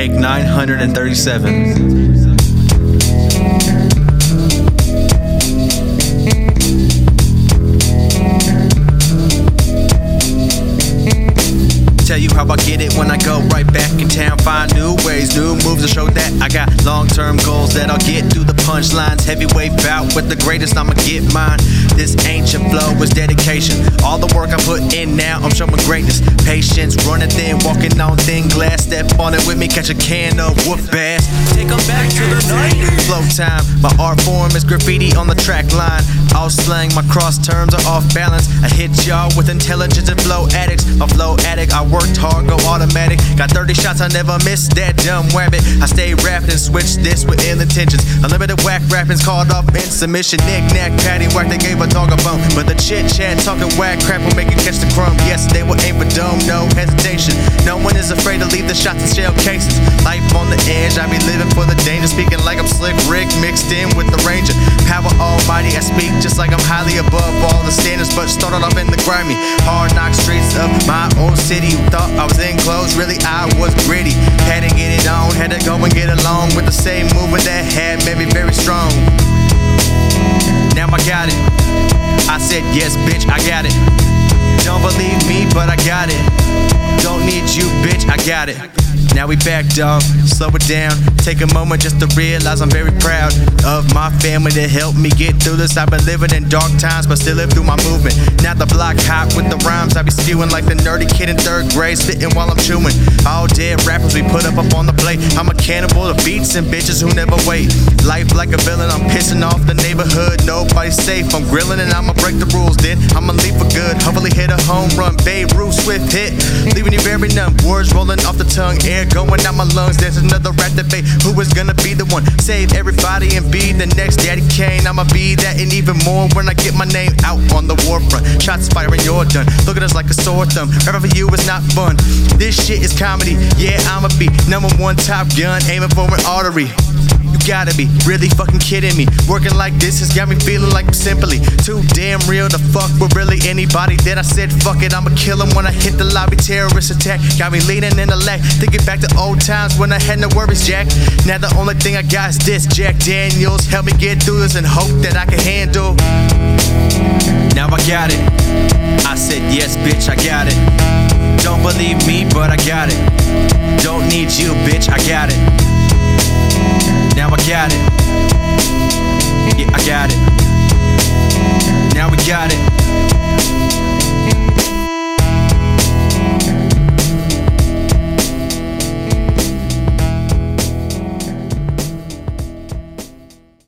Take 937. Tell you how I get it when I go right back in town. Find new ways, new moves to show that I got long term goals that I'll get through the punchlines. Heavyweight bout with the greatest, I'ma get mine. This ancient flow is dedication. All the work I put in now, I'm showing greatness. Patience, running thin, walking on thin glass. Step on it with me, catch a can of whoop ass. Take 'em back to the 90s. Flow time, my art form is graffiti on the track line. All slang, my cross terms are off balance. I hit y'all with intelligence and flow addicts. My flow addict, I worked hard, go automatic. Got 30 shots, I never miss that dumb rabbit. I stay rapping and switch this with ill intentions. Unlimited whack rapping's called off in submission. Knick knack, patty whack, they gave a dog a bone. But the chit chat talking whack crap will make you catch the crumb. Yes, they will aim for dome, no hesitation. No one is afraid to leave the shots in shell cases. Life on the edge, I be living for the danger. Speaking like I'm slick Rick mixed in with the ranger. Power almighty, I speak just like I'm highly above all the standards. But started off in the grimy, hard knock streets of my old city. Thought I was in close, really I was gritty. Had to get it on, had to go and get along with the same movement that had made me very strong. Now I got it. I said yes, bitch, I got it. Don't believe me, but I got it. Don't need you, bitch, I got it. Now we back, dog. Slow it down. Take a moment just to realize I'm very proud of my family that helped me get through this. I've been living in dark times, but still live through my movement. Now the block hot with the rhymes. I be spewing like the nerdy kid in third grade, spitting while I'm chewing. All dead rappers we put up up on the plate. I'm a cannibal of beats and bitches who never wait. Life like a villain, I'm pissing off the neighborhood. Nobody's safe. I'm grilling and I'ma break the rules. Then I'ma leave for good. Hopefully hit a home run. Babe Ruth, swift hit, leaving you very numb. Words rolling off tongue, air going out my lungs. There's another rap debate. Who is gonna be the one? Save everybody and be the next Daddy Kane. I'ma be that and even more when I get my name out on the war front. Shots firing, you're done. Look at us like a sore thumb. Rapping for you is not fun. This shit is comedy. Yeah, I'ma be number one top gun, aiming for an artery. Gotta be really fucking kidding me. Working like this has got me feeling like I'm simply too damn real to fuck with really anybody that I said fuck it. I'ma kill 'em when I hit the lobby. Terrorist attack got me leaning in the lag. Thinking back to old times when I had no worries, Jack. Now the only thing I got is this Jack Daniels. Help me get through this and hope that I can handle. Now I got it. I said yes, bitch, I got it. Don't believe me, but I got it. Don't need you, bitch, I got it. Got it. Yeah, I got it. Now we got it.